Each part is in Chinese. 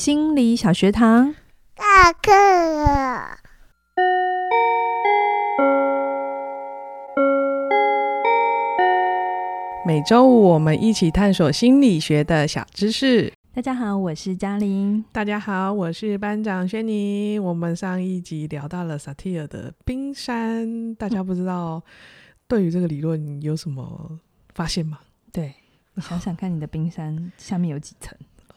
心理小学堂，下课了。每周五我们一起探索心理学的小知识。大家好，我是嘉玲。大家好，我是班长轩尼。我们上一集聊到了萨提尔的冰山，大家不知道对于这个理论有什么发现吗？对，想想看你的冰山下面有几层？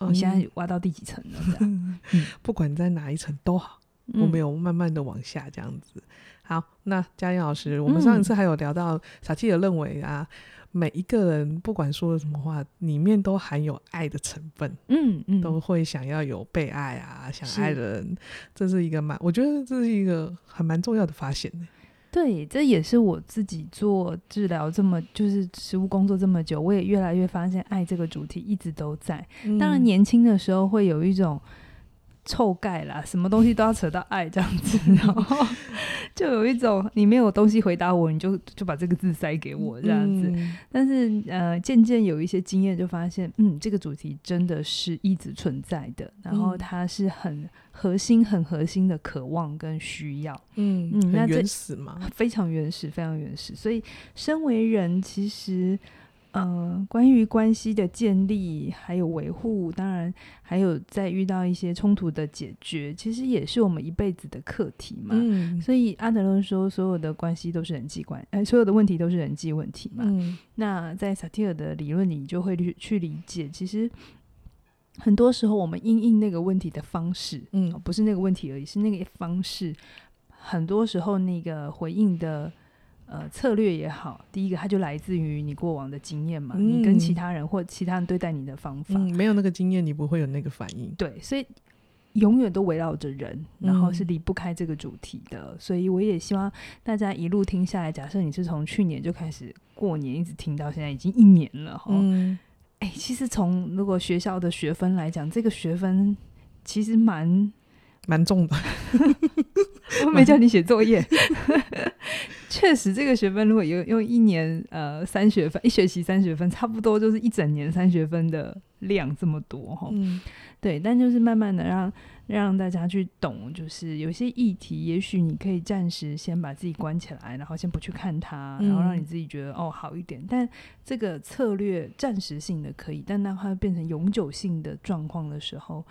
你、嗯、现在挖到第几层了？这样，不管在哪一层都好，嗯、我们有慢慢的往下这样子。好，那嘉玲老师，我们上一次还有聊到傻气的认为啊。每一个人不管说了什么话，里面都含有爱的成分，嗯嗯，都会想要有被爱啊，想爱的人，是这是一个蛮，我觉得这是一个还蛮重要的发现的。对，这也是我自己做治疗这么，就是实务工作这么久，我也越来越发现爱这个主题一直都在。嗯、当然，年轻的时候会有一种。臭盖啦，什么东西都要扯到爱这样子，然后就有一种你没有东西回答我，你就就把这个字塞给我这样子。嗯、但是呃，渐渐有一些经验，就发现嗯，这个主题真的是一直存在的，然后它是很核心、很核心的渴望跟需要。嗯嗯，那这原始嘛，非常原始，非常原始。所以，身为人，其实。呃，关于关系的建立还有维护，当然还有在遇到一些冲突的解决，其实也是我们一辈子的课题嘛。嗯，所以阿德勒说，所有的关系都是人际关系，呃，所有的问题都是人际问题嘛。嗯，那在萨提尔的理论里，你就会去去理解，其实很多时候我们应应那个问题的方式，嗯，不是那个问题而已，是那个方式，很多时候那个回应的。呃，策略也好，第一个它就来自于你过往的经验嘛，嗯、你跟其他人或其他人对待你的方法，嗯、没有那个经验，你不会有那个反应。对，所以永远都围绕着人，然后是离不开这个主题的。嗯、所以我也希望大家一路听下来，假设你是从去年就开始过年一直听到现在，已经一年了哈。嗯，哎、欸，其实从如果学校的学分来讲，这个学分其实蛮蛮重的。我没叫你写作业。确实，这个学分如果用用一年呃三学分，一学期三学分，差不多就是一整年三学分的量这么多哈。嗯，对，但就是慢慢的让让大家去懂，就是有些议题，也许你可以暂时先把自己关起来，然后先不去看它，然后让你自己觉得哦好一点。但这个策略暂时性的可以，但当它变成永久性的状况的时候。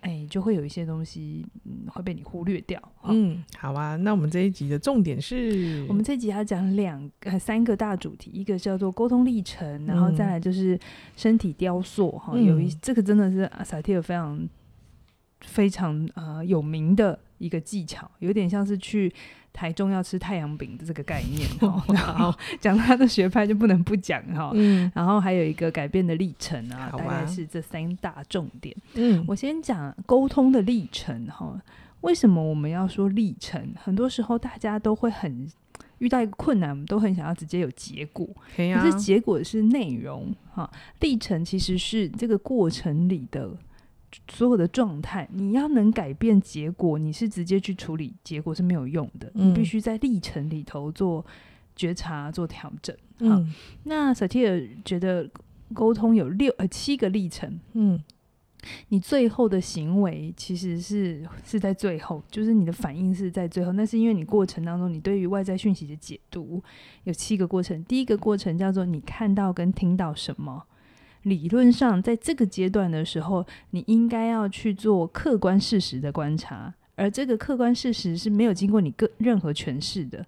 哎，就会有一些东西，嗯，会被你忽略掉。嗯，好啊，那我们这一集的重点是，我们这一集要讲两个、三个大主题，一个叫做沟通历程，嗯、然后再来就是身体雕塑。哈、嗯，有一这个真的是萨提尔非常非常呃有名的一个技巧，有点像是去。台中要吃太阳饼的这个概念，然后讲他的学派就不能不讲哈。嗯，然后还有一个改变的历程啊，大概是这三大重点。嗯，我先讲沟通的历程哈。为什么我们要说历程？很多时候大家都会很遇到一个困难，我们都很想要直接有结果，可是结果是内容哈。历程其实是这个过程里的。所有的状态，你要能改变结果，你是直接去处理结果是没有用的。嗯、你必须在历程里头做觉察、做调整。好，嗯、那萨提尔觉得沟通有六呃七个历程。嗯，你最后的行为其实是是在最后，就是你的反应是在最后。那是因为你过程当中，你对于外在讯息的解读有七个过程。第一个过程叫做你看到跟听到什么。理论上，在这个阶段的时候，你应该要去做客观事实的观察，而这个客观事实是没有经过你个任何诠释的。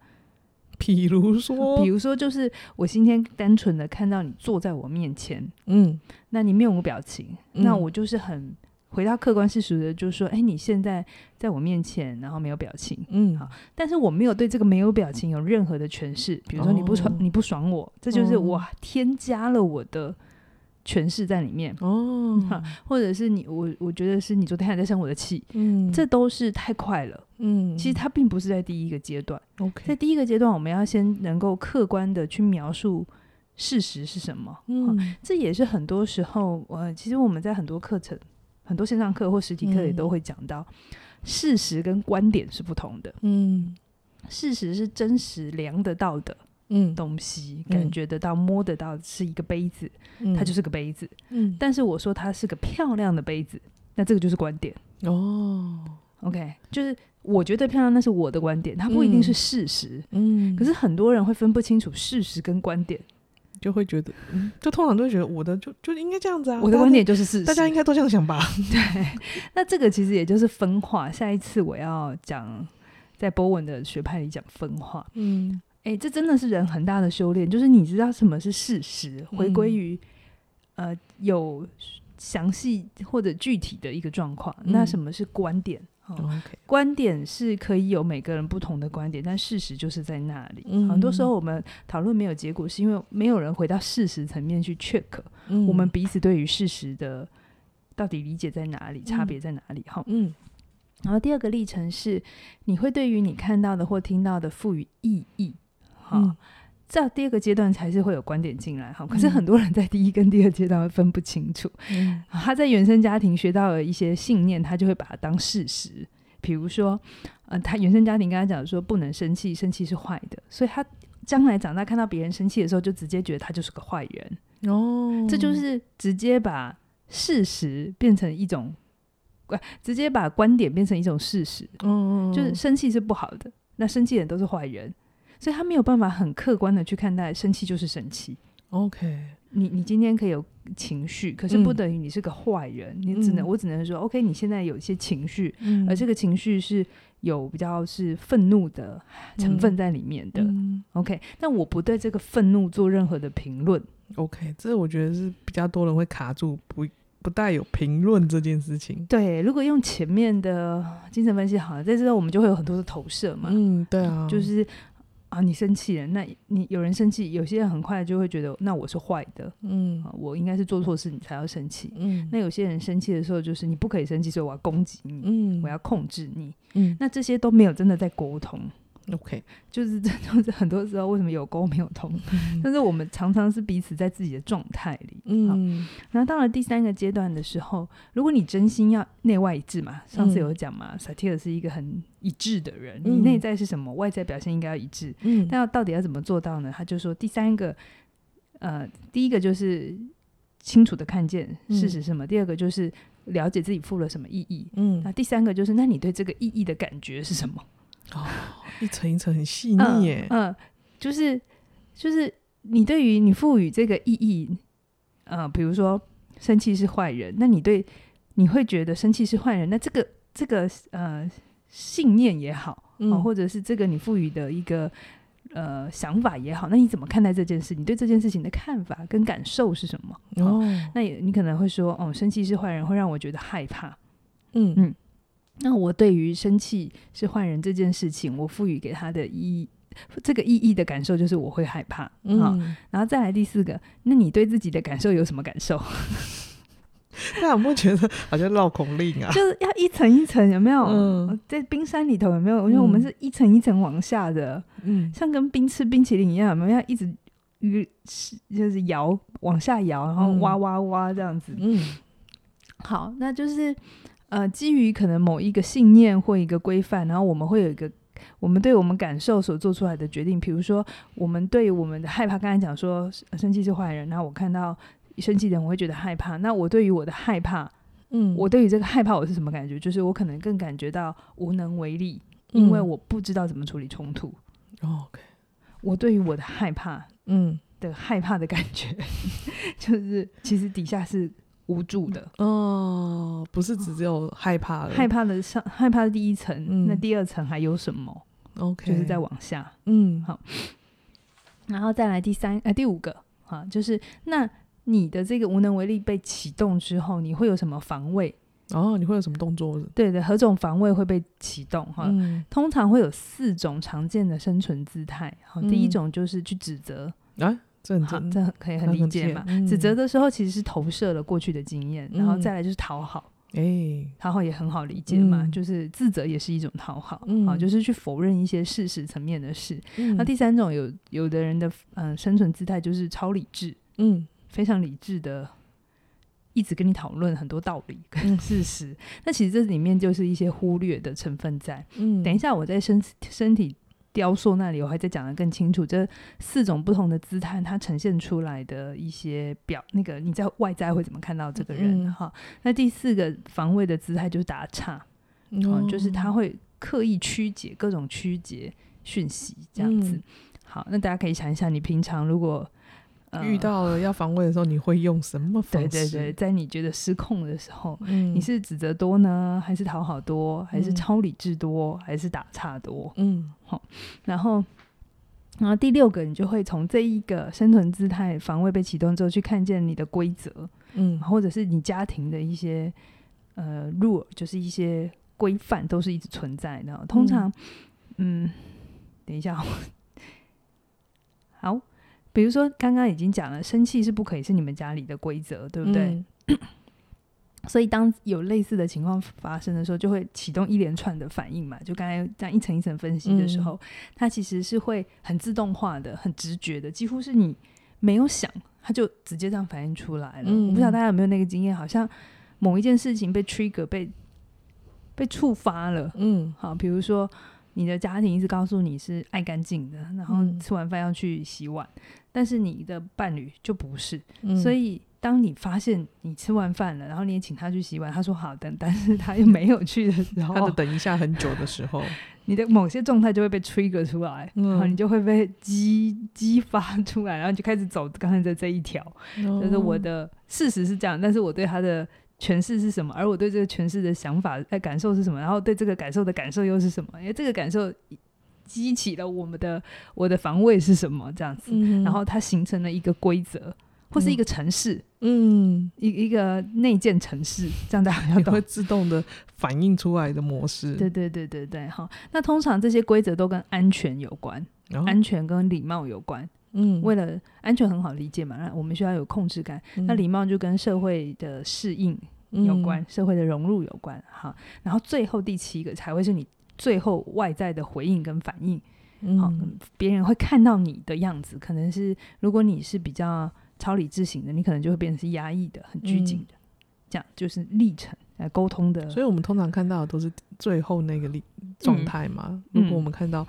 比如说，比如说，就是我今天单纯的看到你坐在我面前，嗯，那你面无表情，嗯、那我就是很回到客观事实的，就是说，哎，你现在在我面前，然后没有表情，嗯，好，但是我没有对这个没有表情有任何的诠释，比如说你不爽，哦、你不爽我，这就是我添加了我的。诠释在里面。哦，哈，或者是你我，我觉得是你昨天还在生我的气，嗯，这都是太快了，嗯，其实它并不是在第一个阶段，OK，在第一个阶段，我们要先能够客观的去描述事实是什么，嗯，这也是很多时候，呃，其实我们在很多课程、很多线上课或实体课也都会讲到，嗯，事实跟观点是不同的，嗯，事实是真实量得到的。嗯，东西感觉得到、嗯、摸得到，是一个杯子，嗯、它就是个杯子。嗯，但是我说它是个漂亮的杯子，那这个就是观点哦。OK，就是我觉得漂亮，那是我的观点，它不一定是事实。嗯，可是很多人会分不清楚事实跟观点，就会觉得，嗯，就通常都会觉得我的就就应该这样子啊，我的观点就是事实，大家应该都这样想吧？对。那这个其实也就是分化。下一次我要讲在波文的学派里讲分化。嗯，哎、欸，这真的是人很大的修炼，就是你知道什么是事实，回归于、嗯、呃有详细或者具体的一个状况。那什么是观点？哦 Okay. 观点是可以有每个人不同的观点，但事实就是在那里。嗯、很多时候我们讨论没有结果，是因为没有人回到事实层面去 check，、嗯、我们彼此对于事实的到底理解在哪里，差别在哪里？哈、嗯，然后第二个历程是，你会对于你看到的或听到的赋予意义。哈、嗯。这第二个阶段才是会有观点进来哈，可是很多人在第一跟第二阶段会分不清楚。嗯，他在原生家庭学到了一些信念，他就会把它当事实。比如说，呃，他原生家庭跟他讲说不能生气，生气是坏的，所以他将来长大看到别人生气的时候，就直接觉得他就是个坏人。哦，这就是直接把事实变成一种，呃，直接把观点变成一种事实。嗯，就是生气是不好的，那生气的人都是坏人。所以他没有办法很客观的去看待生气就是生气。OK，你你今天可以有情绪，可是不等于你是个坏人。嗯、你只能我只能说，OK，你现在有一些情绪，嗯、而这个情绪是有比较是愤怒的成分在里面的。嗯、OK，但我不对这个愤怒做任何的评论。OK，这我觉得是比较多人会卡住，不不带有评论这件事情。对，如果用前面的精神分析好了，在这我们就会有很多的投射嘛。嗯，对啊，就是。啊，你生气了，那你有人生气，有些人很快就会觉得，那我是坏的，嗯，啊，我应该是做错事，你才要生气，嗯，那有些人生气的时候，就是你不可以生气，所以我要攻击你，嗯，我要控制你，嗯，那这些都没有真的在沟通。OK，就是这就是很多时候为什么有沟没有通，嗯、但是我们常常是彼此在自己的状态里，嗯，然后到了第三个阶段的时候，如果你真心要内外一致嘛，上次有讲嘛，萨提尔是一个很一致的人，嗯、你内在是什么，外在表现应该要一致，嗯，但要到底要怎么做到呢？他就说第三个，呃，第一个就是清楚的看见事实是什么，嗯、第二个就是了解自己付了什么意义，嗯，那第三个就是那你对这个意义的感觉是什么？哦，一层一层很细腻耶，嗯，嗯，就是就是你对于你赋予这个意义，呃，比如说生气是坏人，那你对你会觉得生气是坏人，那这个这个呃信念也好，嗯、呃，或者是这个你赋予的一个呃想法也好，那你怎么看待这件事？你对这件事情的看法跟感受是什么？哦，那也你可能会说，哦，生气是坏人，会让我觉得害怕，嗯嗯。嗯那我对于生气是坏人这件事情，我赋予给他的意义，这个意义的感受就是我会害怕。嗯，然后再来第四个，那你对自己的感受有什么感受？那我不觉得好像绕口令啊？就是要一层一层，有没有？嗯，在冰山里头有没有？因为我们是一层一层往下的，嗯，像跟冰吃冰淇淋一样，有没有？要一直就是摇往下摇，然后哇哇哇这样子。嗯，好，那就是。呃，基于可能某一个信念或一个规范，然后我们会有一个我们对我们感受所做出来的决定。比如说，我们对我们的害怕，刚才讲说生气是坏人，然后我看到生气的人，我会觉得害怕。那我对于我的害怕，嗯，我对于这个害怕，我是什么感觉？就是我可能更感觉到无能为力，因为我不知道怎么处理冲突。哦、OK，我对于我的害怕，嗯，的害怕的感觉，就是其实底下是。无助的哦，不是只有害怕了，害怕的上害怕的第一层，嗯、那第二层还有什么？OK，就是再往下，嗯，好，然后再来第三呃第五个啊，就是那你的这个无能为力被启动之后，你会有什么防卫？哦，你会有什么动作？对的，何种防卫会被启动？哈，嗯、通常会有四种常见的生存姿态。好，第一种就是去指责、嗯、啊。这很这很可以很理解嘛？嗯、指责的时候其实是投射了过去的经验，嗯、然后再来就是讨好，哎、欸，讨好也很好理解嘛，嗯、就是自责也是一种讨好，嗯、啊，就是去否认一些事实层面的事。嗯、那第三种有有的人的嗯、呃、生存姿态就是超理智，嗯，非常理智的，一直跟你讨论很多道理跟事实。那、嗯、其实这里面就是一些忽略的成分在。嗯，等一下我在身身体。雕塑那里，我还在讲的更清楚，这四种不同的姿态，它呈现出来的一些表，那个你在外在会怎么看到这个人？哈、嗯，那第四个防卫的姿态就是打岔，嗯，哦，就是他会刻意曲解各种曲解讯息，这样子。嗯、好，那大家可以想一想，你平常如果遇到了要防卫的时候，你会用什么方式？对对对，在你觉得失控的时候，嗯、你是指责多呢，还是讨好多，还是超理智多，嗯、还是打岔多？嗯，好。然后，然后第六个，你就会从这一个生存姿态防卫被启动之后，去看见你的规则，嗯，或者是你家庭的一些呃 rule，就是一些规范，都是一直存在的。通常，嗯，嗯，等一下，好。比如说，刚刚已经讲了，生气是不可以是你们家里的规则，对不对？嗯、所以当有类似的情况发生的时候，就会启动一连串的反应嘛。就刚才这样一层一层分析的时候，嗯、它其实是会很自动化的、很直觉的，几乎是你没有想，它就直接这样反应出来了。嗯、我不知道大家有没有那个经验，好像某一件事情被 trigger 被被触发了。嗯，好，比如说。你的家庭一直告诉你是爱干净的，然后吃完饭要去洗碗，嗯、但是你的伴侣就不是。嗯、所以当你发现你吃完饭了，然后你也请他去洗碗，他说好的，但是他又没有去的时候，他就等一下很久的时候，你的某些状态就会被 trigger 出来，嗯、然后你就会被激激发出来，然后就开始走刚才的这一条，哦、就是我的事实是这样，但是我对他的。诠释是什么？而我对这个诠释的想法、哎，感受是什么？然后对这个感受的感受又是什么？因为这个感受激起了我们的我的防卫是什么？这样子，嗯、然后它形成了一个规则，或是一个城市，嗯，一一个内建城市，这样大家要会自动的反映出来的模式。对对对对对，好。那通常这些规则都跟安全有关，哦、安全跟礼貌有关。嗯，为了安全很好理解嘛，那我们需要有控制感。嗯、那礼貌就跟社会的适应有关，嗯、社会的融入有关。好，然后最后第七个才会是你最后外在的回应跟反应。嗯、好，别人会看到你的样子，可能是如果你是比较超理智型的，你可能就会变成是压抑的、很拘谨的。嗯、这样就是历程来沟通的。所以我们通常看到的都是最后那个状状态嘛。嗯、如果我们看到，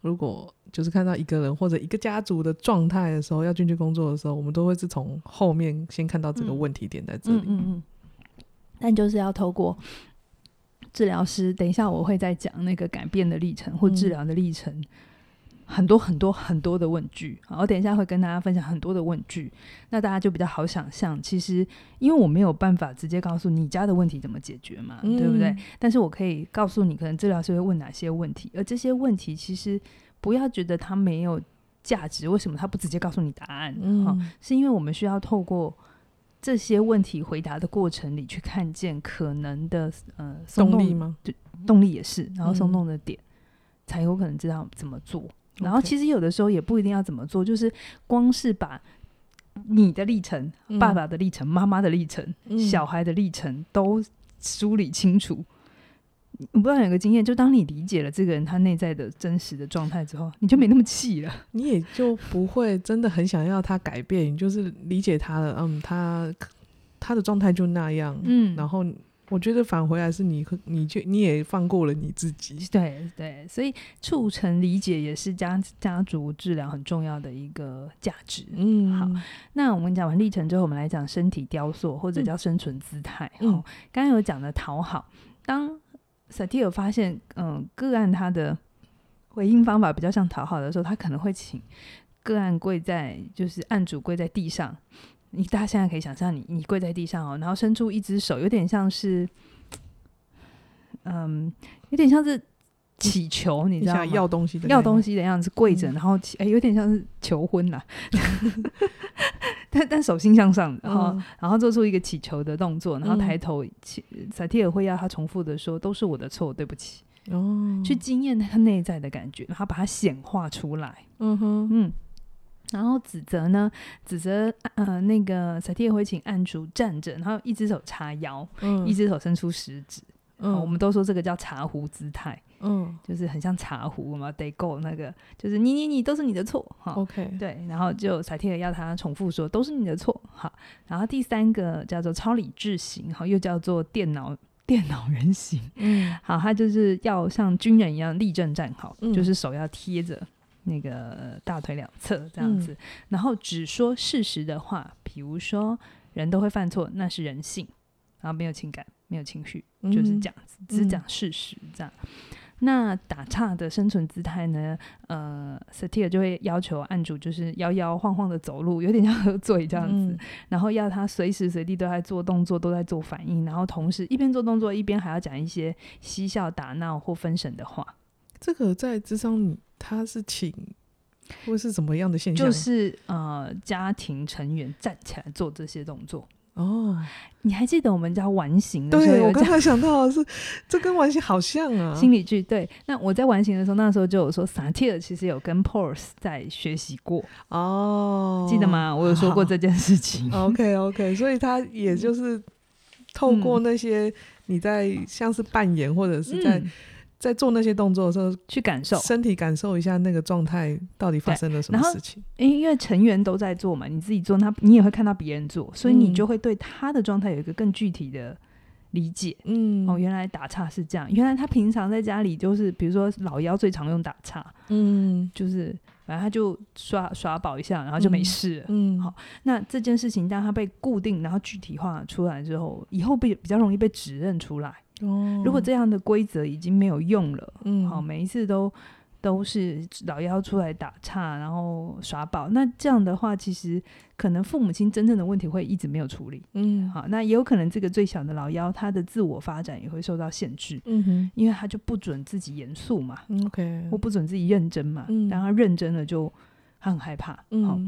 如果就是看到一个人或者一个家族的状态的时候，要进去工作的时候，我们都会是从后面先看到这个问题点在这里。嗯嗯，嗯。但就是要透过治疗师，等一下我会再讲那个改变的历程或治疗的历程，嗯、很多很多很多的问句。好，我等一下会跟大家分享很多的问句，那大家就比较好想象。其实因为我没有办法直接告诉你家的问题怎么解决嘛，嗯、对不对？但是我可以告诉你，可能治疗师会问哪些问题，而这些问题其实。不要觉得它没有价值，为什么他不直接告诉你答案？嗯、哦，是因为我们需要透过这些问题回答的过程里去看见可能的呃松动动力吗？对，动力也是，然后松动的点、嗯、才有可能知道怎么做。然后其实有的时候也不一定要怎么做，就是光是把你的历程、嗯、爸爸的历程、妈妈的历程、嗯、小孩的历程都梳理清楚。我不知道有个经验，就当你理解了这个人他内在的真实的状态之后，你就没那么气了，你也就不会真的很想要他改变。你就是理解他了，嗯，他他的状态就那样，嗯，然后我觉得返回来是你，你就你也放过了你自己，对对，所以促成理解也是家家族治疗很重要的一个价值。嗯，好，那我们讲完历程之后，我们来讲身体雕塑或者叫生存姿态。嗯，哦，刚刚有讲的讨好，当萨提尔发现，嗯，个案他的回应方法比较像讨好的时候，他可能会请个案跪在，就是案主跪在地上。你大家现在可以想象，你你跪在地上哦，然后伸出一只手，有点像是，嗯，有点像是祈求，你知道吗？要东西的要东西的样子，跪着，然后哎、欸，有点像是求婚呐。但但手心向上，然后、嗯、然后做出一个祈求的动作，然后抬头，萨提尔会要他重复的说：“都是我的错，对不起。”哦，去经验他内在的感觉，然后把它显化出来。嗯哼，嗯。然后指责呢？指责呃，那个萨提尔会请案主站着，然后一只手叉腰，嗯、一只手伸出食指。嗯，我们都说这个叫茶壶姿态。嗯，就是很像茶壶嘛，得够那个，就是你你你都是你的错哈。OK，对，然后就萨提尔要他重复说都是你的错哈。然后第三个叫做超理智型，哈，又叫做电脑电脑人型。嗯，好，他就是要像军人一样立正站好，嗯、就是手要贴着那个大腿两侧这样子，嗯、然后只说事实的话，比如说人都会犯错，那是人性，然后没有情感，没有情绪，就是这样子，嗯、只讲事实这样。那打岔的生存姿态呢？呃，，Satir 就会要求案主就是摇摇晃晃的走路，有点像喝醉这样子，嗯、然后要他随时随地都在做动作，都在做反应，然后同时一边做动作一边还要讲一些嬉笑打闹或分神的话。这个在智商他是请或是怎么样的现象？就是呃，家庭成员站起来做这些动作。哦，你还记得我们家完形的时候？对，我刚才想到的是，这跟完形好像啊。心理剧对，那我在完形的时候，那时候就有说，萨提尔其实有跟 Peirce 在学习过哦，记得吗？我有说过这件事情。OK OK，所以他也就是透过那些你在像是扮演或者是在。嗯在做那些动作的时候，去感受身体，感受一下那个状态到底发生了什么事情。因为成员都在做嘛，你自己做，他你也会看到别人做，所以你就会对他的状态有一个更具体的理解。嗯，哦，原来打岔是这样，原来他平常在家里就是，比如说老幺最常用打岔，嗯，就是反正他就耍耍宝一下，然后就没事了。嗯，好，那这件事情当他被固定，然后具体化出来之后，以后被比较容易被指认出来。哦，如果这样的规则已经没有用了，嗯，好，每一次都都是老妖出来打岔，然后耍宝，那这样的话，其实可能父母亲真正的问题会一直没有处理，嗯，好，那也有可能这个最小的老妖他的自我发展也会受到限制，嗯哼，因为他就不准自己严肃嘛，嗯，OK，或不准自己认真嘛，嗯，当他认真了就他很害怕，嗯。好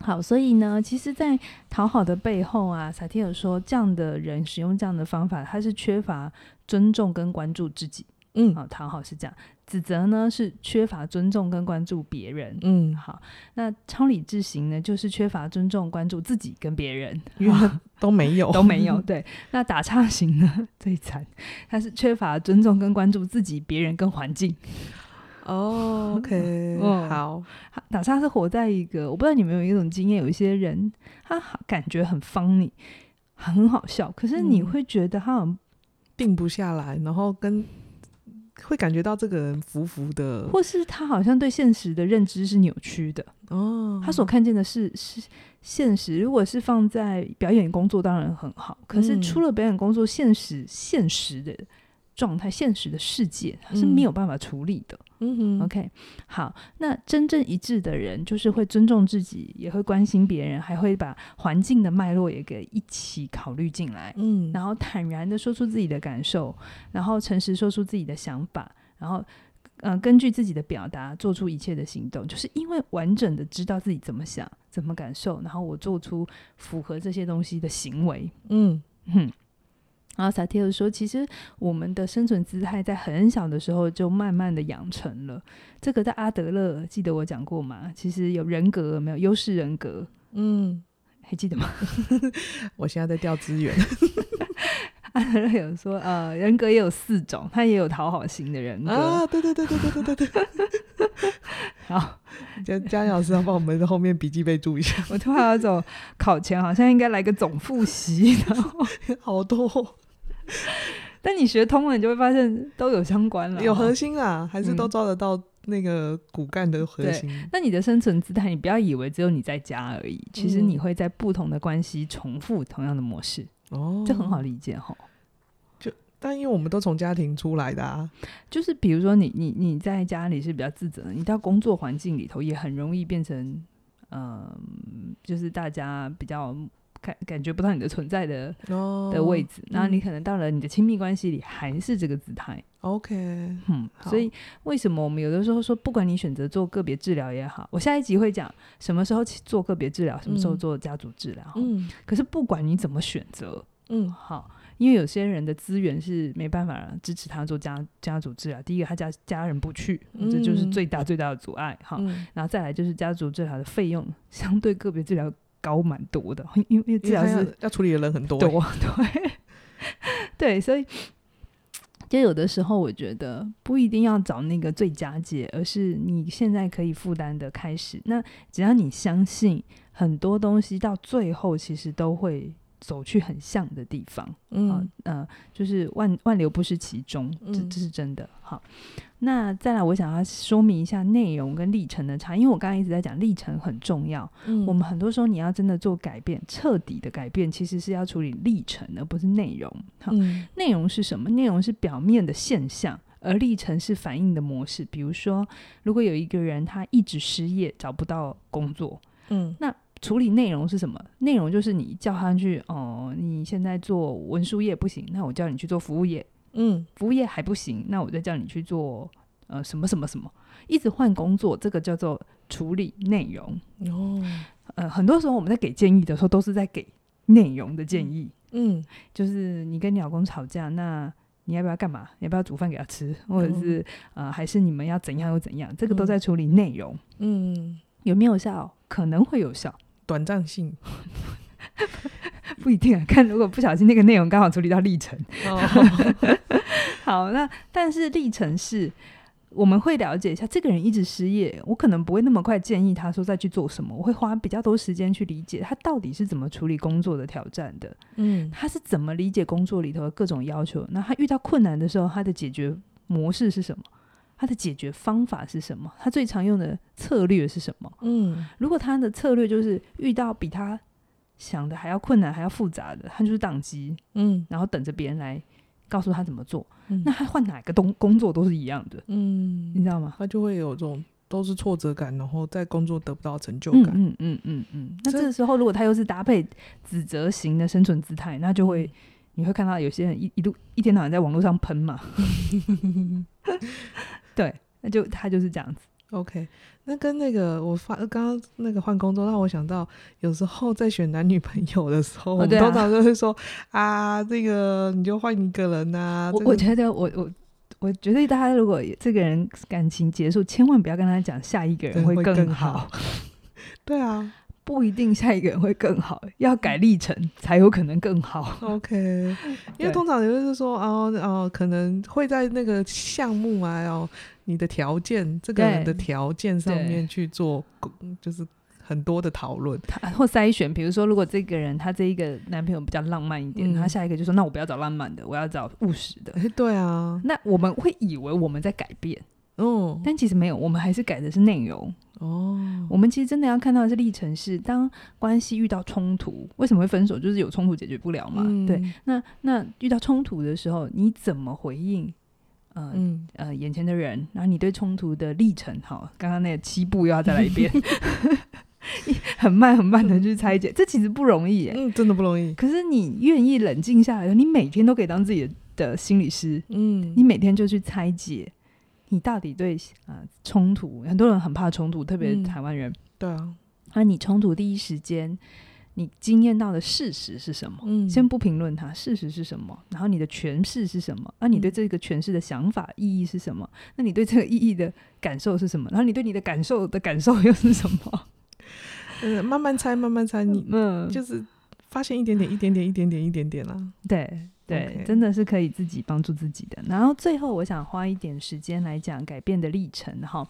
好，所以呢，其实，在讨好的背后啊，萨提尔说，这样的人使用这样的方法，他是缺乏尊重跟关注自己。嗯，好，讨好是这样，指责呢是缺乏尊重跟关注别人。嗯，好，那超理智型呢，就是缺乏尊重、关注自己跟别人，因为 都没有，都没有。对，那打岔型呢 最惨，他是缺乏尊重跟关注自己、别人跟环境。哦、oh，OK，嗯，好。哪怕是活在一个，我不知道你们有没有一种经验，有一些人他感觉很 funny，很好笑，可是你会觉得他好像定不下来，然后跟会感觉到这个人浮浮的，或是他好像对现实的认知是扭曲的。哦，oh. 他所看见的是是现实。如果是放在表演工作，当然很好。可是除了表演工作，现实现实的状态，现实的世界，它是没有办法处理的。嗯哼，OK，好，那真正一致的人，就是会尊重自己，也会关心别人，还会把环境的脉络也给一起考虑进来，嗯，然后坦然的说出自己的感受，然后诚实说出自己的想法，然后，嗯、呃，根据自己的表达做出一切的行动，就是因为完整的知道自己怎么想、怎么感受，然后我做出符合这些东西的行为，嗯。哼。然后萨提尔说：“其实我们的生存姿态在很小的时候就慢慢的养成了。这个在阿德勒记得我讲过吗？其实有人格有没有优势人格？嗯，还记得吗？我现在在调资源。阿德勒有说，呃，人格也有四种，他也有讨好型的人格。啊，对对对对对对对对。好，嘉嘉老师要帮我们在后面笔记备注一下。我突然有种考前好像应该来个总复习，然后好多。” 但你学通了，你就会发现都有相关了，有核心啊，还是都抓得到那个骨干的核心。嗯、那你的生存姿态，你不要以为只有你在家而已，其实你会在不同的关系重复同样的模式哦，这很好理解哈。就但因为我们都从家庭出来的啊，就是比如说你你你在家里是比较自责的，你到工作环境里头也很容易变成嗯、呃，就是大家比较。感感觉不到你的存在的、oh, 的位置，然后你可能到了你的亲密关系里还是这个姿态。OK，嗯，所以为什么我们有的时候说，不管你选择做个别治疗也好，我下一集会讲什么时候做个别治疗，什么时候做家族治疗。嗯，可是不管你怎么选择，嗯，好，因为有些人的资源是没办法支持他做家家族治疗。第一个，他家家人不去，嗯、这就是最大最大的阻碍。哈，嗯、然后再来就是家族治疗的费用相对个别治疗。高蛮多的，因为治疗是要，要处理的人很多，多，对，对，所以就有的时候我觉得不一定要找那个最佳解，而是你现在可以负担的开始。那只要你相信很多东西到最后其实都会走去很像的地方，嗯、啊、呃，就是万万流不失其中，这这是真的。好，那再来，我想要说明一下内容跟历程的差，因为我刚刚一直在讲历程很重要。嗯，我们很多时候你要真的做改变，彻底的改变，其实是要处理历程，而不是内容。好，嗯、内容是什么？内容是表面的现象，而历程是反应的模式。比如说，如果有一个人他一直失业，找不到工作，嗯，那处理内容是什么？内容就是你叫他去哦，你现在做文书业不行，那我叫你去做服务业。嗯，服务业还不行，那我再叫你去做呃什么什么什么，一直换工作，这个叫做处理内容。哦，呃，很多时候我们在给建议的时候，都是在给内容的建议。嗯，就是你跟你老公吵架，那你要不要干嘛？你要不要煮饭给他吃？或者是、嗯、呃，还是你们要怎样又怎样？这个都在处理内容。嗯，有没有效？可能会有效，短暂性。不一定啊，看如果不小心那个内容刚好处理到历程，哦、好，那但是历程是我们会了解一下，这个人一直失业，我可能不会那么快建议他说再去做什么，我会花比较多时间去理解他到底是怎么处理工作的挑战的，嗯，他是怎么理解工作里头的各种要求，那他遇到困难的时候，他的解决模式是什么？他的解决方法是什么？他最常用的策略是什么？嗯，如果他的策略就是遇到比他想的还要困难、还要复杂的，他就是宕机，嗯，然后等着别人来告诉他怎么做。嗯、那他换哪个东工作都是一样的，嗯，你知道吗？他就会有这种都是挫折感，然后在工作得不到成就感。嗯嗯嗯嗯嗯。那这个时候，如果他又是搭配指责型的生存姿态，那就会、嗯、你会看到有些人一一路一天到晚在网络上喷嘛。对，那就他就是这样子。OK，那跟那个我发刚刚那个换工作，让我想到有时候在选男女朋友的时候，哦啊、我们通常都会说啊，这个你就换一个人呐、啊。我、这个、我觉得我我我觉得大家如果这个人感情结束，千万不要跟他讲下一个人会更好。更好 对啊。不一定下一个人会更好，要改历程才有可能更好。OK，因为通常也就是说，哦哦，可能会在那个项目啊，哦，你的条件，这个人的条件上面去做，就是很多的讨论，或筛选。比如说，如果这个人他这一个男朋友比较浪漫一点，嗯、他下一个就说，那我不要找浪漫的，我要找务实的。欸、对啊，那我们会以为我们在改变，嗯，但其实没有，我们还是改的是内容。哦，我们其实真的要看到的是历程是，当关系遇到冲突，为什么会分手？就是有冲突解决不了嘛。嗯、对，那那遇到冲突的时候，你怎么回应？呃、嗯、呃，眼前的人，然后你对冲突的历程，好，刚刚那个七步又要再来一遍，很慢很慢的去拆解，这其实不容易耶，嗯，真的不容易。可是你愿意冷静下来，你每天都可以当自己的，的心理师，嗯，你每天就去拆解。你到底对啊冲突？很多人很怕冲突，特别台湾人。嗯、对啊，那你冲突第一时间，你经验到的事实是什么？嗯，先不评论它，事实是什么？然后你的诠释是什么？那你对这个诠释的想法意义是什么？那你对这个意义的感受是什么？然后你对你的感受的感受又是什么？嗯，慢慢猜，慢慢猜，你嗯，就是发现一点点，一点点，一点点，一点点啦。对。对.真的是可以自己帮助自己的。然后最后，我想花一点时间来讲改变的历程哈。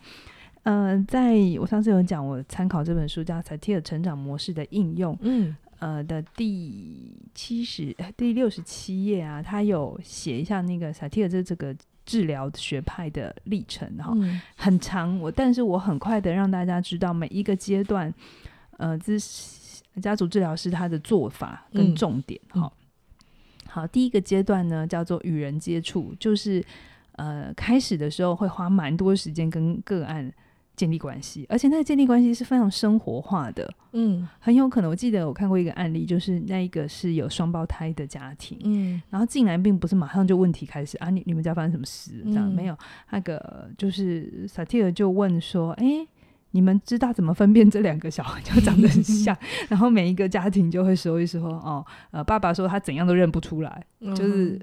呃，在我上次有讲，我参考这本书叫《萨提尔成长模式的应用》，嗯，呃的第七十、第六十七页啊，他有写一下那个萨提尔这这个治疗学派的历程哈，嗯、很长。我但是我很快的让大家知道每一个阶段，呃，这是家族治疗师他的做法跟重点哈。嗯嗯好，第一个阶段呢，叫做与人接触，就是呃，开始的时候会花蛮多时间跟个案建立关系，而且那个建立关系是非常生活化的，嗯，很有可能，我记得我看过一个案例，就是那一个是有双胞胎的家庭，嗯，然后进来并不是马上就问题开始啊，你你们家发生什么事？这样、嗯、没有，那个就是萨提尔就问说，哎、欸。你们知道怎么分辨这两个小孩就长得很像？然后每一个家庭就会说一说哦，呃，爸爸说他怎样都认不出来，嗯、就是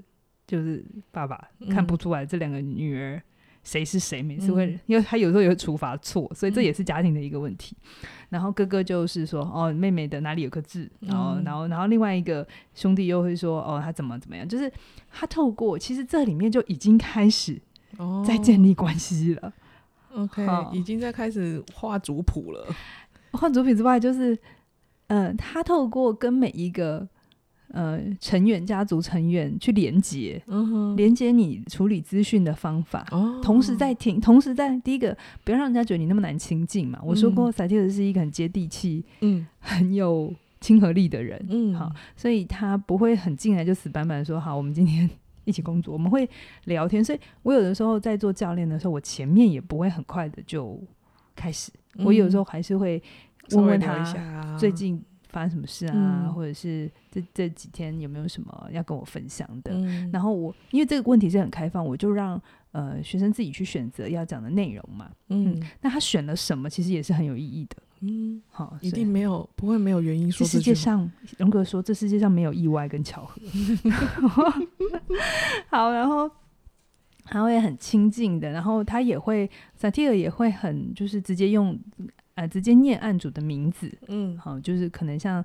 就是爸爸看不出来这两个女儿谁是谁，每次会、嗯、因为他有时候也会处罚错，所以这也是家庭的一个问题。嗯、然后哥哥就是说哦，妹妹的哪里有颗痣，然后然后然后另外一个兄弟又会说哦，他怎么怎么样，就是他透过其实这里面就已经开始在建立关系了。哦 OK，已经在开始画族谱了。画族谱之外，就是，嗯、呃，他透过跟每一个呃成员家族成员去连接，嗯，连接你处理资讯的方法，哦，同时在听，同时在第一个不要让人家觉得你那么难亲近嘛。我说过，萨提尔是一个很接地气，嗯，很有亲和力的人，嗯，好，所以他不会很进来就死板板说好，我们今天一起工作，我们会聊天。所以我有的时候在做教练的时候，我前面也不会很快的就开始，我有时候还是会问问他最近发生什么事啊，嗯、或者是这这几天有没有什么要跟我分享的。嗯、然后我因为这个问题是很开放，我就让呃学生自己去选择要讲的内容嘛。嗯，嗯，那他选了什么，其实也是很有意义的。嗯，好，一定没有不会没有原因说这。这世界上，荣格说，这世界上没有意外跟巧合。好，然后他会很亲近的，然后他也会萨提尔也会很就是直接用呃直接念案主的名字。嗯，好，就是可能像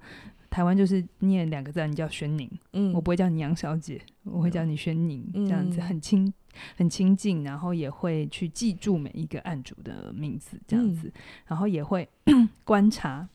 台湾就是念两个字，你叫宣宁。嗯，我不会叫你杨小姐，我会叫你宣宁，嗯、这样子很亲。很亲近，然后也会去记住每一个案主的名字，这样子，嗯、然后也会 观察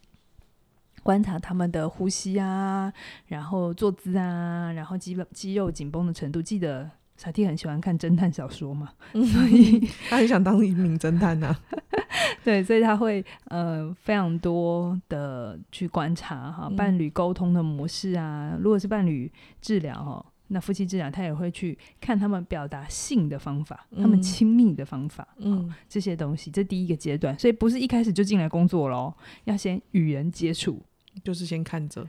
观察他们的呼吸啊，然后坐姿啊，然后肌肌肉紧绷的程度。记得小 T 很喜欢看侦探小说嘛，嗯、所以他很想当一名侦探呐、啊。对，所以他会呃非常多的去观察哈伴侣沟通的模式啊，如果是伴侣治疗哈。那夫妻之间，他也会去看他们表达性的方法，嗯、他们亲密的方法，嗯、哦，这些东西，这第一个阶段，所以不是一开始就进来工作喽，要先与人接触，就是先看着，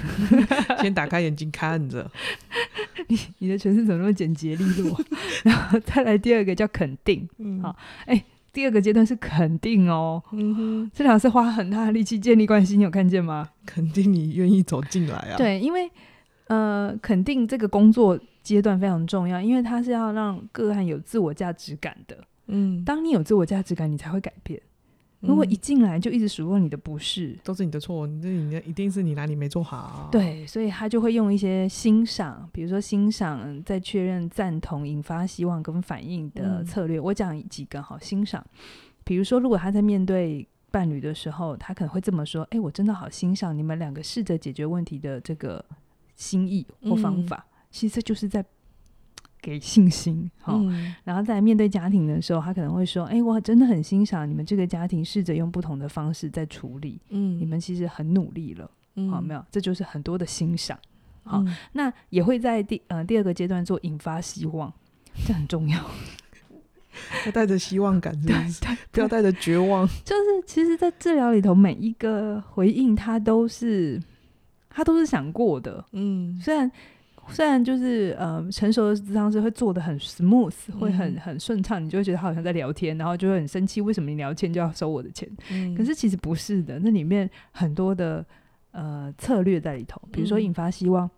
先打开眼睛看着。你你的诠释怎么那么简洁利落？然后再来第二个叫肯定，嗯，好，哎，第二个阶段是肯定哦，嗯哼，这两个是花很大的力气建立关系，你有看见吗？肯定你愿意走进来啊，对，因为。呃，肯定这个工作阶段非常重要，因为它是要让个案有自我价值感的。嗯，当你有自我价值感，你才会改变。如果一进来就一直数落你的不是，都是你的错，你这你一定是你哪里没做好。对，所以他就会用一些欣赏，比如说欣赏、再确认、赞同、引发希望跟反应的策略。嗯、我讲几个好欣赏，比如说，如果他在面对伴侣的时候，他可能会这么说：“哎，我真的好欣赏你们两个试着解决问题的这个。”心意或方法，嗯、其实这就是在给信心。好、嗯，然后在面对家庭的时候，他可能会说：“哎、欸，我真的很欣赏你们这个家庭，试着用不同的方式在处理。嗯，你们其实很努力了。嗯、好，没有，这就是很多的欣赏。好，嗯、那也会在第呃第二个阶段做引发希望，这很重要。要带着希望感是不是，对，不要带着绝望。就是其实，在治疗里头，每一个回应，它都是。他都是想过的，嗯，虽然虽然就是呃成熟的智商是会做的很 smooth，嗯、会很很顺畅，你就会觉得他好像在聊天，然后就会很生气，为什么你聊天就要收我的钱？嗯、可是其实不是的，那里面很多的呃策略在里头，比如说引发希望。嗯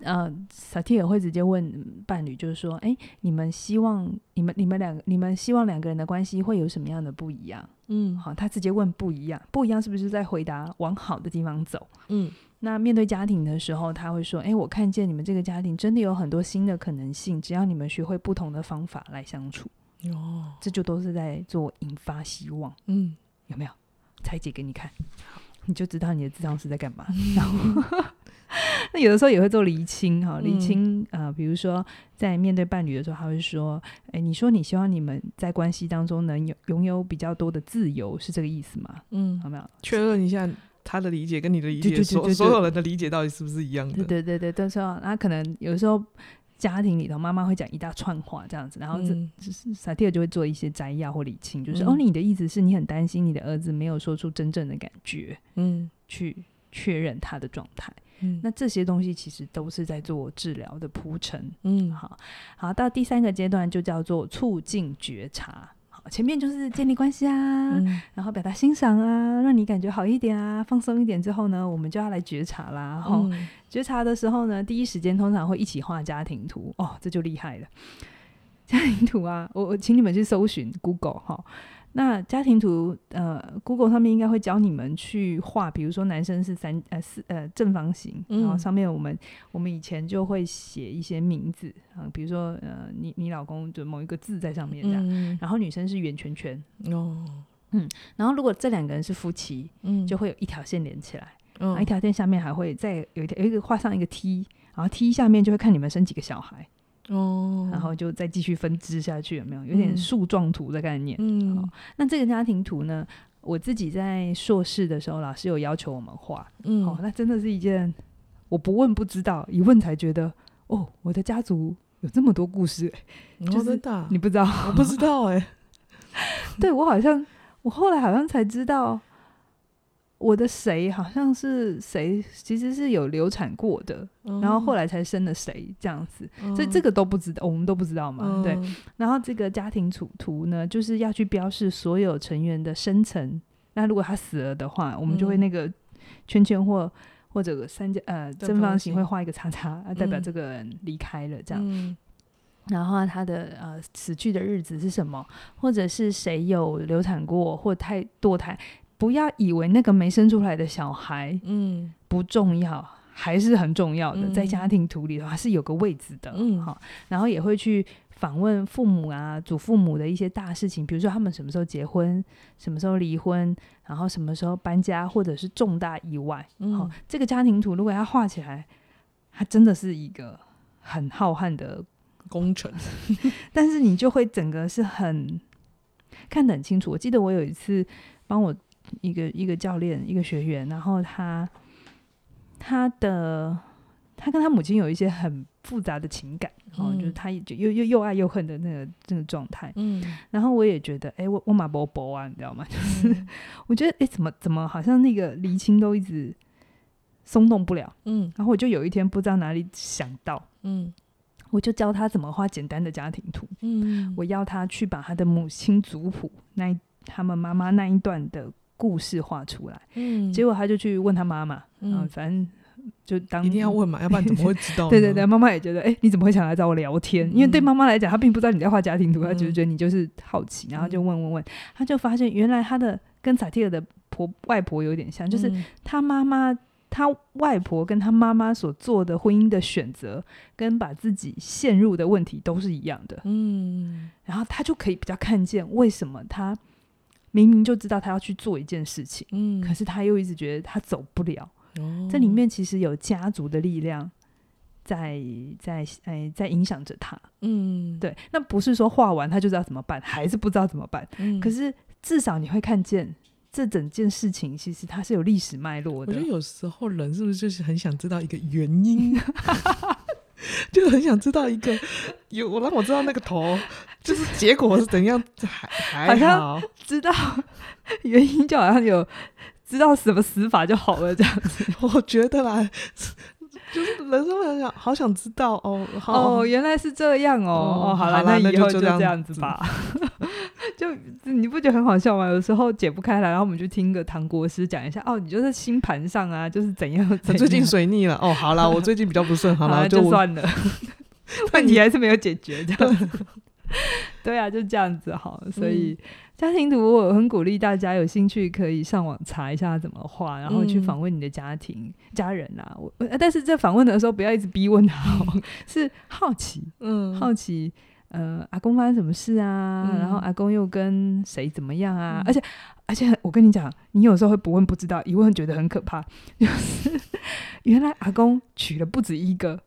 呃，萨提尔会直接问伴侣，就是说，哎，你们希望你们你们两个你们希望两个人的关系会有什么样的不一样？嗯，好，他直接问不一样，不一样是不是在回答往好的地方走？嗯，那面对家庭的时候，他会说，哎，我看见你们这个家庭真的有很多新的可能性，只要你们学会不同的方法来相处，哦，这就都是在做引发希望。嗯，有没有？拆解给你看，你就知道你的智商是在干嘛。嗯、然后。那有的时候也会做厘清哈，厘清呃，比如说在面对伴侣的时候，他会说：“哎，你说你希望你们在关系当中能有拥有比较多的自由，是这个意思吗？”嗯，好没有？确认一下他的理解跟你的理解，所所有人的理解到底是不是一样的？对对对对，但是那可能有的时候家庭里头妈妈会讲一大串话这样子，然后这萨提尔就会做一些摘要或厘清，就是、嗯、哦，你的意思是你很担心你的儿子没有说出真正的感觉，嗯，去确认他的状态。嗯，那这些东西其实都是在做治疗的铺陈。嗯，好，好，到第三个阶段就叫做促进觉察。好，前面就是建立关系啊，嗯、然后表达欣赏啊，让你感觉好一点啊，放松一点之后呢，我们就要来觉察啦。然后、嗯、觉察的时候呢，第一时间通常会一起画家庭图。哦，这就厉害了。家庭图啊，我我请你们去搜寻 Google 哈。那家庭图，呃，Google 上面应该会教你们去画，比如说男生是三呃四呃正方形，嗯、然后上面我们我们以前就会写一些名字啊、呃，比如说呃你你老公就某一个字在上面这样，嗯、然后女生是圆圈圈。哦，嗯，然后如果这两个人是夫妻，嗯，就会有一条线连起来，然后一条线下面还会再有一条有一个画上一个 T，，然后 T 下面就会看你们生几个小孩。哦，然后就再继续分支下去，有没有？有点树状图的概念。嗯，好，那这个家庭图呢，我自己在硕士的时候，老师有要求我们画。嗯，好，那真的是一件我不问不知道，一问才觉得，哦，我的家族有这么多故事，就是你不知道，我不知道哎。对，我好像，我后来好像才知道。我的谁好像是谁，其实是有流产过的，嗯、然后后来才生了谁这样子，嗯、所以这个都不知道，我们都不知道嘛，嗯、对。然后这个家庭图图呢，就是要去标示所有成员的生辰。那如果他死了的话，我们就会那个圈圈或或者三角呃正方形会画一个叉叉，啊、代表这个人离开了这样。嗯、然后他的呃死去的日子是什么，或者是谁有流产过或太堕胎。不要以为那个没生出来的小孩，嗯，不重要，嗯、还是很重要的，嗯、在家庭图里头还是有个位置的，嗯，好，然后也会去访问父母啊、祖父母的一些大事情，比如说他们什么时候结婚，什么时候离婚，然后什么时候搬家，或者是重大意外，嗯，好，这个家庭图如果要画起来，它真的是一个很浩瀚的工程，但是你就会整个是很看得很清楚。我记得我有一次帮我。一个一个教练，一个学员，然后他他的他跟他母亲有一些很复杂的情感，然后、嗯、就是他就又又又爱又恨的那个那个状态。嗯，然后我也觉得，哎，我我马伯伯啊，你知道吗？就是、嗯、我觉得，哎，怎么怎么好像那个离清都一直松动不了。嗯，然后我就有一天不知道哪里想到，嗯，我就教他怎么画简单的家庭图。嗯，我要他去把他的母亲族谱那他们妈妈那一段的。故事画出来，嗯，结果他就去问他妈妈，嗯，反正就当一定要问嘛，要不然怎么会知道？对对对，妈妈也觉得，哎，你怎么会想来找我聊天？因为对妈妈来讲，她并不知道你在画家庭图，她只是觉得你就是好奇，然后就问问问，他就发现原来他的跟萨提尔的婆外婆有点像，就是他妈妈，他外婆跟他妈妈所做的婚姻的选择，跟把自己陷入的问题都是一样的，嗯，然后他就可以比较看见为什么他。明明就知道他要去做一件事情，嗯，可是他又一直觉得他走不了。哦，这里面其实有家族的力量在在哎在影响着他，嗯，对。那不是说画完他就知道怎么办，还是不知道怎么办。嗯，可是至少你会看见这整件事情其实它是有历史脉络的。我觉得有时候人是不是就是很想知道一个原因？就很想知道一个有我让我知道那个头，就是结果是怎样，还还好，好像知道原因就好像有知道什么死法就好了这样子。我觉得啦，就是人生很想好想知道哦，哦，原来是这样哦，哦，哦，好了，那以后就这样子吧。就你不觉得很好笑吗？有时候解不开来，然后我们就听个唐国师讲一下。哦，你就是星盘上啊，就是怎样，怎样？最近水逆了。哦，好啦，我最近比较不顺，好啦，就算了。问题还是没有解决，这样子。对啊，就这样子好。所以家庭图，我很鼓励大家有兴趣可以上网查一下怎么画，然后去访问你的家庭家人啊。我但是在访问的时候不要一直逼问他，是好奇，嗯，好奇。呃，阿公发生什么事啊？嗯、然后阿公又跟谁怎么样啊？嗯、而且，而且我跟你讲，你有时候会不问不知道，一问觉得很可怕。就是原来阿公娶了不止一个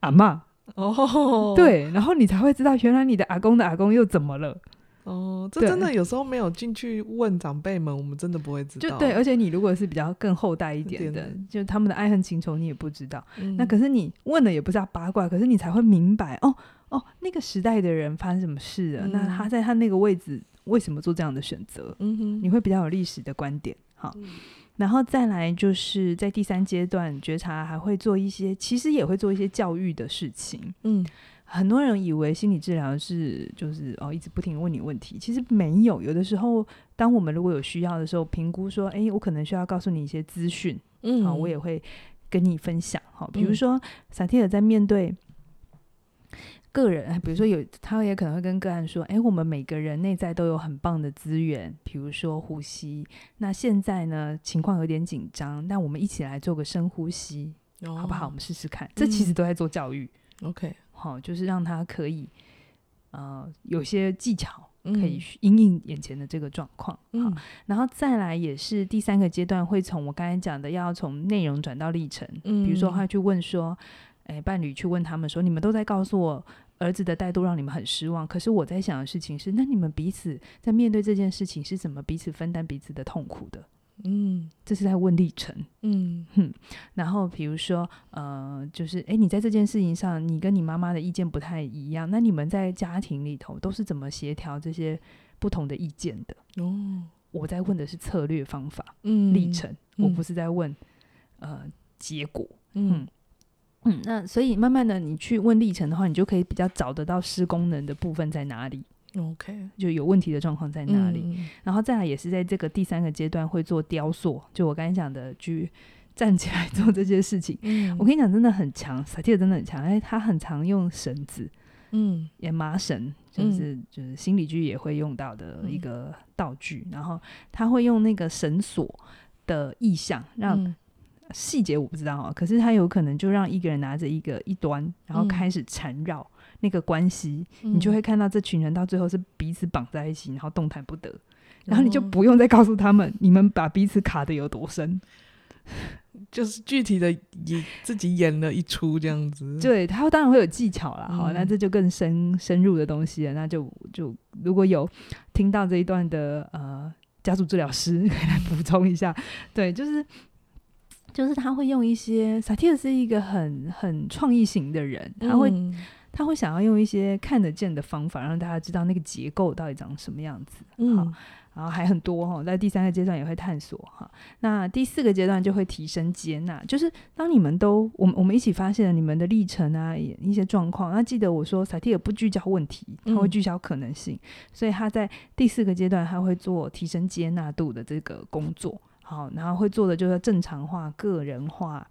阿嬷哦，对，然后你才会知道，原来你的阿公的阿公又怎么了？哦，这真的有时候没有进去问长辈们，我们真的不会知道。就对，而且你如果是比较更后代一点的，的就他们的爱恨情仇你也不知道。嗯、那可是你问了也不知道八卦，可是你才会明白哦。哦，那个时代的人发生什么事了？嗯、那他在他那个位置为什么做这样的选择？嗯哼，你会比较有历史的观点。好，嗯、然后再来就是在第三阶段觉察，还会做一些，其实也会做一些教育的事情。嗯，很多人以为心理治疗是就是哦，一直不停问你问题，其实没有。有的时候，当我们如果有需要的时候，评估说，哎，我可能需要告诉你一些资讯。嗯，好，我也会跟你分享。好，比如说萨提尔在面对。个人，比如说有，他也可能会跟个案说：“哎，我们每个人内在都有很棒的资源，比如说呼吸。那现在呢，情况有点紧张，那我们一起来做个深呼吸，哦、好不好？我们试试看。这其实都在做教育。OK，、嗯、好，就是让他可以，呃，有些技巧可以因应眼前的这个状况。嗯、好，然后再来也是第三个阶段，会从我刚才讲的要从内容转到历程。嗯，比如说他去问说，哎，伴侣去问他们说，你们都在告诉我儿子的态度让你们很失望，可是我在想的事情是，那你们彼此在面对这件事情是怎么彼此分担彼此的痛苦的？嗯，这是在问历程。嗯哼，然后比如说，呃，就是，诶，你在这件事情上，你跟你妈妈的意见不太一样，那你们在家庭里头都是怎么协调这些不同的意见的？哦，我在问的是策略方法，嗯，历程，我不是在问，呃，结果。嗯嗯，那所以慢慢的，你去问历程的话，你就可以比较找得到施工能的部分在哪里。OK，就有问题的状况在哪里？嗯、然后再来也是在这个第三个阶段会做雕塑，就我刚才讲的，去站起来 做这些事情。嗯、我跟你讲，真的很强，萨提尔真的很强。哎，他很常用绳子，嗯，也麻绳，就是、嗯、就是心理剧也会用到的一个道具。嗯、然后他会用那个绳索的意象，让细节我不知道啊，可是他有可能就让一个人拿着一个一端，然后开始缠绕。那个关系，你就会看到这群人到最后是彼此绑在一起，然后动弹不得，然后你就不用再告诉他们，你们把彼此卡得有多深，就是具体的演自己演了一出这样子。对，他当然会有技巧啦，好，嗯，那这就更深深入的东西了。那就就如果有听到这一段的呃家族治疗师 可以来补充一下，对，就是就是他会用一些萨提尔是一个很很创意型的人，他会。嗯他会想要用一些看得见的方法，让大家知道那个结构到底长什么样子。嗯，好，然后还很多哈，在第三个阶段也会探索哈。那第四个阶段就会提升接纳，就是当你们都我们我们一起发现了你们的历程啊，一些状况。那记得我说，萨提尔不聚焦问题，他会聚焦可能性，嗯、所以他在第四个阶段他会做提升接纳度的这个工作。好，然后会做的就是正常化、个人化。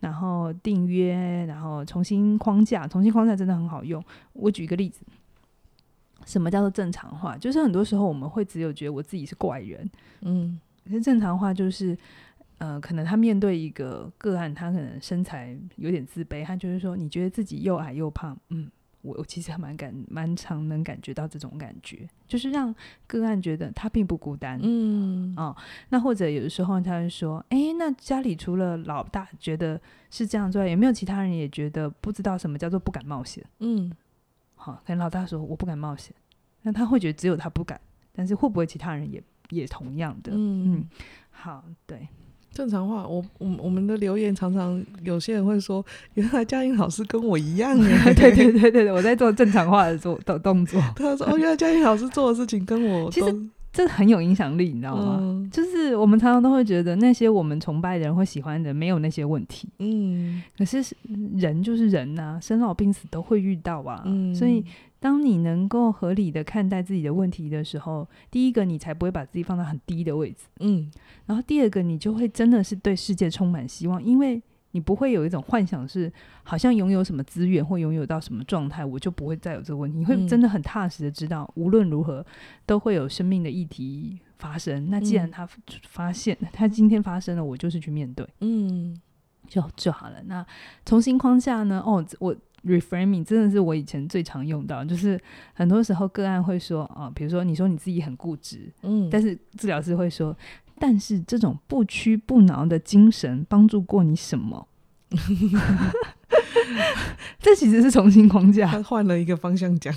然后订约，然后重新框架，重新框架真的很好用。我举一个例子，什么叫做正常化？就是很多时候我们会只有觉得我自己是怪人，嗯，可是正常化就是，呃，可能他面对一个个案，他可能身材有点自卑，他就是说，你觉得自己又矮又胖，嗯。我我其实还蛮感蛮常能感觉到这种感觉，就是让个案觉得他并不孤单，嗯哦，那或者有的时候他会说，哎，那家里除了老大觉得是这样之外，有没有其他人也觉得不知道什么叫做不敢冒险？嗯，好，可能老大说我不敢冒险，那他会觉得只有他不敢，但是会不会其他人也也同样的？嗯，嗯，好，对。正常化，我我我们的留言常常有些人会说，原来佳音老师跟我一样 啊，对对对对对，我在做正常化的做动动作。他说哦，原来佳音老师做的事情跟我其实这很有影响力，你知道吗？嗯、就是我们常常都会觉得那些我们崇拜的人或喜欢的人没有那些问题，嗯，可是人就是人呐、啊，生老病死都会遇到啊，嗯、所以。当你能够合理的看待自己的问题的时候，第一个你才不会把自己放到很低的位置，嗯，然后第二个你就会真的是对世界充满希望，因为你不会有一种幻想是好像拥有什么资源或拥有到什么状态，我就不会再有这个问题。你会真的很踏实的知道，无论如何都会有生命的议题发生。那既然他发现 他今天发生了，我就是去面对，嗯，就就好了。那重新框架呢？哦，我。Reframing 真的是我以前最常用到，就是很多时候个案会说啊，比如说你说你自己很固执，嗯，但是治疗师会说，但是这种不屈不挠的精神帮助过你什么？这其实是重新框架，他换了一个方向讲。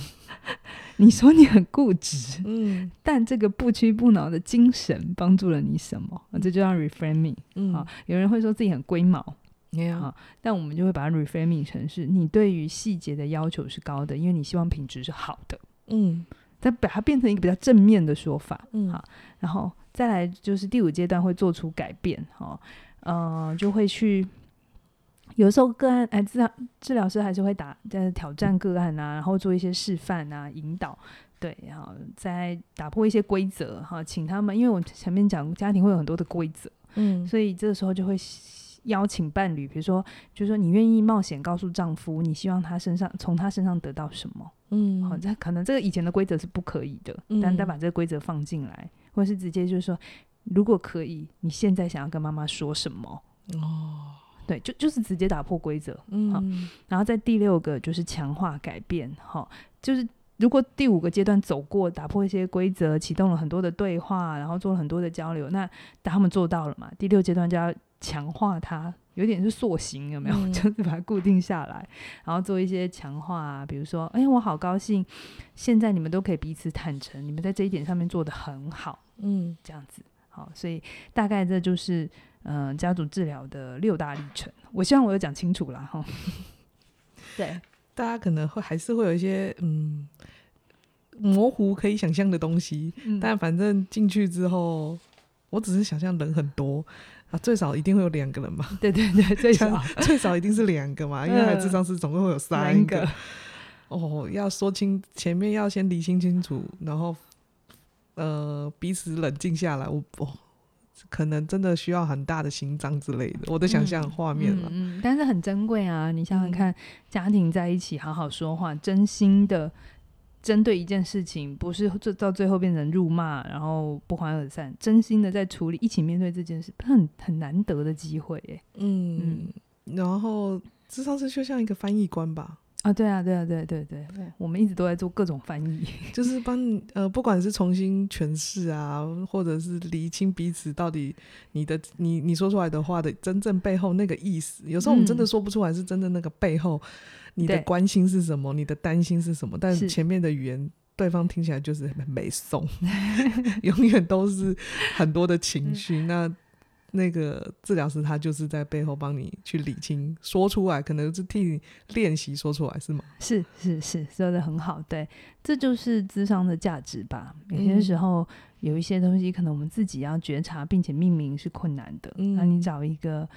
你说你很固执，嗯，但这个不屈不挠的精神帮助了你什么？啊，这就叫 Reframing。嗯，啊，有人会说自己很龟毛。Yeah. 好，但我们就会把它 reframing 成是你对于细节的要求是高的，因为你希望品质是好的。嗯，再把它变成一个比较正面的说法。嗯，好，然后再来就是第五阶段会做出改变。哈，呃，就会去有时候个案哎，治疗治疗师还是会打在挑战个案啊，然后做一些示范啊，引导。对，然后再打破一些规则哈，请他们，因为我前面讲家庭会有很多的规则，嗯，所以这个时候就会。邀请伴侣，比如说，就是说你愿意冒险告诉丈夫，你希望他身上从他身上得到什么？嗯，好，这可能这个以前的规则是不可以的，嗯、但再把这个规则放进来，或者是直接就是说，如果可以，你现在想要跟妈妈说什么？哦，对，就就是直接打破规则，嗯，好，然后在第六个就是强化改变，哈，就是如果第五个阶段走过，打破一些规则，启动了很多的对话，然后做了很多的交流，那他们做到了嘛？第六阶段就要强化它，有点是塑形，有没有？嗯、就是把它固定下来，然后做一些强化啊，比如说，哎，我好高兴，现在你们都可以彼此坦诚，你们在这一点上面做得很好，嗯，这样子，好，所以大概这就是嗯、呃、家族治疗的六大历程。我希望我有讲清楚了哈。对。大家可能会还是会有一些嗯模糊可以想象的东西，嗯、但反正进去之后，我只是想象人很多啊，最少一定会有两个人嘛。对对对，最少 最少一定是两个嘛，因为智商是总共会有三个。哦，要说清前面要先理清清楚，然后呃彼此冷静下来，我我。可能真的需要很大的心脏之类的，我的想象画面了。嗯，嗯，但是很珍贵啊！你想想看，家庭在一起好好说话，真心的针对一件事情，不是最到最后变成辱骂，然后不欢而散，真心的在处理，一起面对这件事，很很难得的机会耶。嗯嗯，然后智商师就像一个翻译官吧。啊，对啊，对啊，对对对，我们一直都在做各种翻译，就是帮你呃，不管是重新诠释啊，或者是厘清彼此到底你的你你说出来的话的真正背后那个意思，有时候我们真的说不出来是真的那个背后你的关心是什么，你的担心是什么，但是。前面的语言对方听起来就是很美颂，永远都是很多的情绪。那。那个治疗师他就是在背后帮你去理清，说出来，可能是替你练习说出来，是吗？是是是，说的很好，对，这就是智商的价值吧。有些时候有一些东西，可能我们自己要觉察并且命名是困难的，嗯、那你找一个。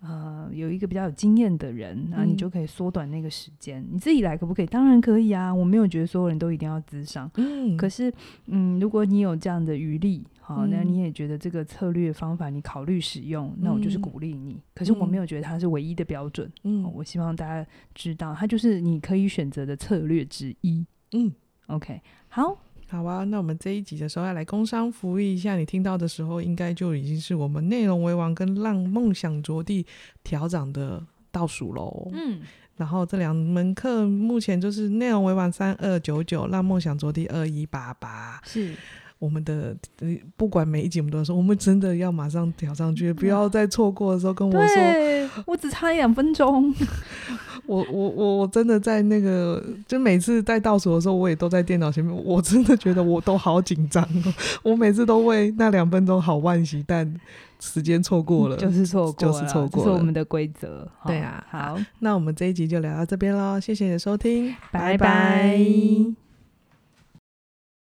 呃，有一个比较有经验的人，那你就可以缩短那个时间。嗯、你自己来可不可以？当然可以啊！我没有觉得所有人都一定要咨商。嗯，可是，嗯，如果你有这样的余力，好，那你也觉得这个策略方法你考虑使用，嗯、那我就是鼓励你。可是我没有觉得它是唯一的标准。嗯，我希望大家知道，它就是你可以选择的策略之一。嗯，OK，好。好啊，那我们这一集的时候要来工商服务一下，你听到的时候应该就已经是我们内容为王跟让梦想着地调涨的倒数喽。嗯，然后这两门课目前就是内容为王三二九九，让梦想着地二一八八。是我们的，不管每一集我们都说，我们真的要马上调上去，不要再错过的时候跟我说，我只差一两分钟。我我我我真的在那个，就每次在倒数的时候，我也都在电脑前面。我真的觉得我都好紧张哦，我每次都为那两分钟好惋惜，但时间错过了，就是错过，就是错过，这是我们的规则。对啊，好，那我们这一集就聊到这边喽，谢谢你的收听，拜拜。